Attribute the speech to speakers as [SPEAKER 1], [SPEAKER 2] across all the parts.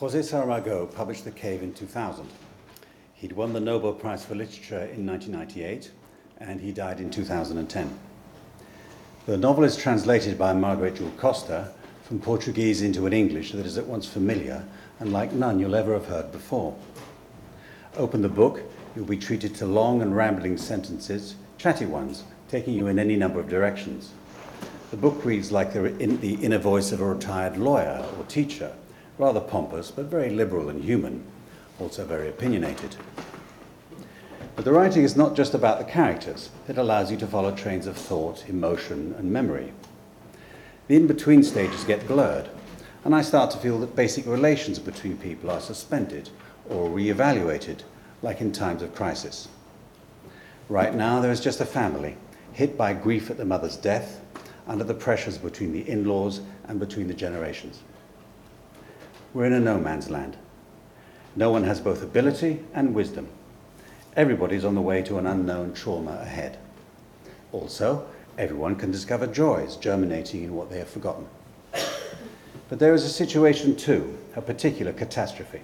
[SPEAKER 1] Jose Saramago published The Cave in 2000. He'd won the Nobel Prize for Literature in 1998, and he died in 2010. The novel is translated by Margaret Jull Costa from Portuguese into an English that is at once familiar and like none you'll ever have heard before. Open the book, you'll be treated to long and rambling sentences, chatty ones, taking you in any number of directions. The book reads like the, the inner voice of a retired lawyer or teacher, rather pompous but very liberal and human, also very opinionated. But the writing is not just about the characters, it allows you to follow trains of thought, emotion, and memory. The in between stages get blurred, and I start to feel that basic relations between people are suspended or re evaluated, like in times of crisis. Right now, there is just a family hit by grief at the mother's death, under the pressures between the in laws and between the generations. We're in a no man's land. No one has both ability and wisdom. Everybody's on the way to an unknown trauma ahead. Also, everyone can discover joys germinating in what they have forgotten. But there is a situation too, a particular catastrophe.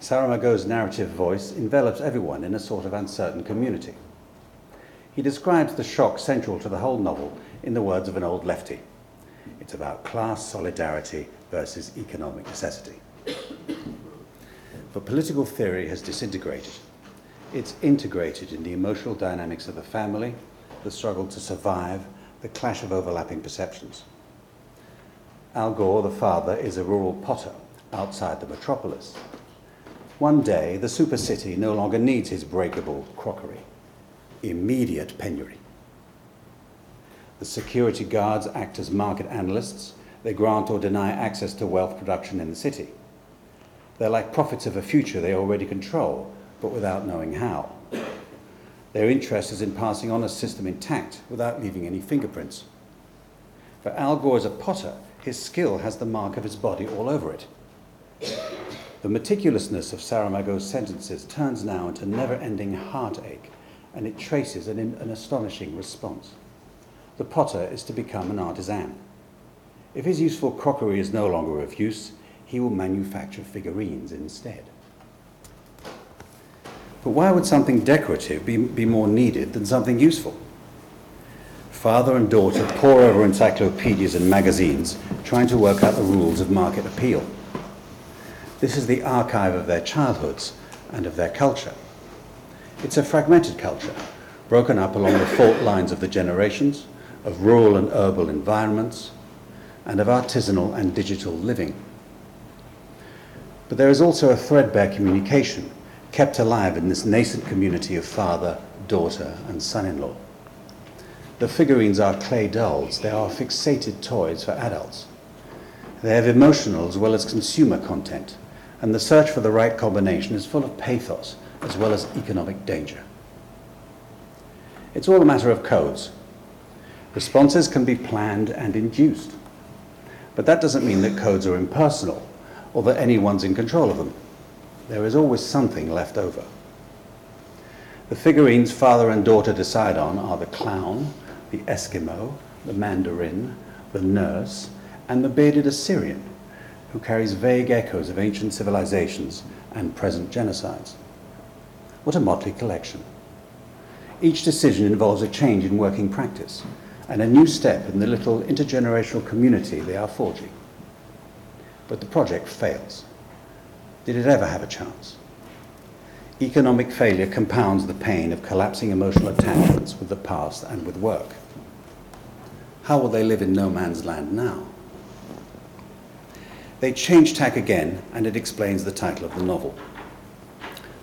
[SPEAKER 1] Saramago's narrative voice envelops everyone in a sort of uncertain community. He describes the shock central to the whole novel in the words of an old lefty. It's about class solidarity versus economic necessity. But political theory has disintegrated. It's integrated in the emotional dynamics of the family, the struggle to survive, the clash of overlapping perceptions. Algor, the father, is a rural potter outside the metropolis. One day, the super city no longer needs his breakable crockery. Immediate penury. The security guards act as market analysts. They grant or deny access to wealth production in the city. They're like prophets of a future they already control, but without knowing how. Their interest is in passing on a system intact without leaving any fingerprints. For Algor as a potter, his skill has the mark of his body all over it. The meticulousness of Saramago's sentences turns now into never ending heartache, and it traces an, an astonishing response. The potter is to become an artisan. If his useful crockery is no longer of use, he will manufacture figurines instead. But why would something decorative be, be more needed than something useful? Father and daughter pore over encyclopedias and magazines trying to work out the rules of market appeal. This is the archive of their childhoods and of their culture. It's a fragmented culture, broken up along the fault lines of the generations, of rural and urban environments, and of artisanal and digital living. But there is also a threadbare communication kept alive in this nascent community of father, daughter, and son in law. The figurines are clay dolls, they are fixated toys for adults. They have emotional as well as consumer content, and the search for the right combination is full of pathos as well as economic danger. It's all a matter of codes. Responses can be planned and induced, but that doesn't mean that codes are impersonal or that anyone's in control of them there is always something left over. The figurines father and daughter decide on are the clown, the Eskimo, the mandarin, the nurse, and the bearded Assyrian, who carries vague echoes of ancient civilizations and present genocides. What a motley collection. Each decision involves a change in working practice and a new step in the little intergenerational community they are forging. But the project fails. Did it ever have a chance? Economic failure compounds the pain of collapsing emotional attachments with the past and with work. How will they live in no man's land now? They change tack again, and it explains the title of the novel.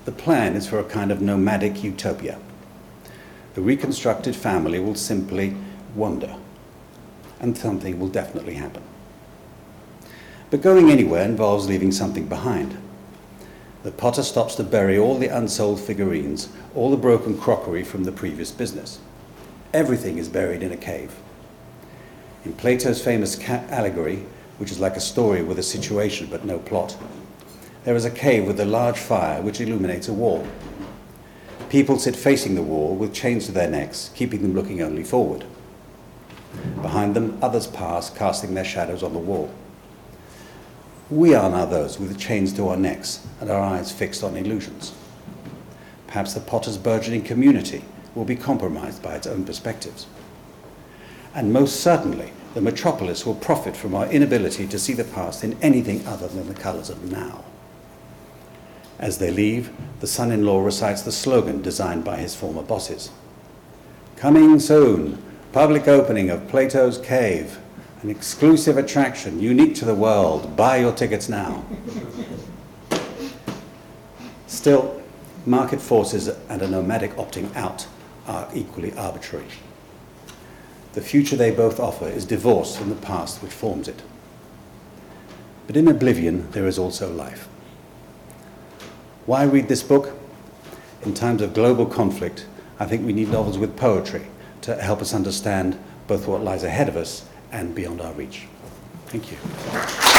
[SPEAKER 1] The plan is for a kind of nomadic utopia. The reconstructed family will simply wander, and something will definitely happen. But going anywhere involves leaving something behind. The potter stops to bury all the unsold figurines, all the broken crockery from the previous business. Everything is buried in a cave. In Plato's famous cat allegory, which is like a story with a situation but no plot, there is a cave with a large fire which illuminates a wall. People sit facing the wall with chains to their necks, keeping them looking only forward. Behind them, others pass, casting their shadows on the wall. We are now those with chains to our necks and our eyes fixed on illusions. Perhaps the potter's burgeoning community will be compromised by its own perspectives. And most certainly, the metropolis will profit from our inability to see the past in anything other than the colours of now. As they leave, the son in law recites the slogan designed by his former bosses Coming soon, public opening of Plato's Cave, an exclusive attraction unique to the world. Buy your tickets now. Still, market forces and a nomadic opting out are equally arbitrary. The future they both offer is divorced from the past which forms it. But in oblivion, there is also life. Why read this book? In times of global conflict, I think we need novels with poetry to help us understand both what lies ahead of us and beyond our reach. Thank you.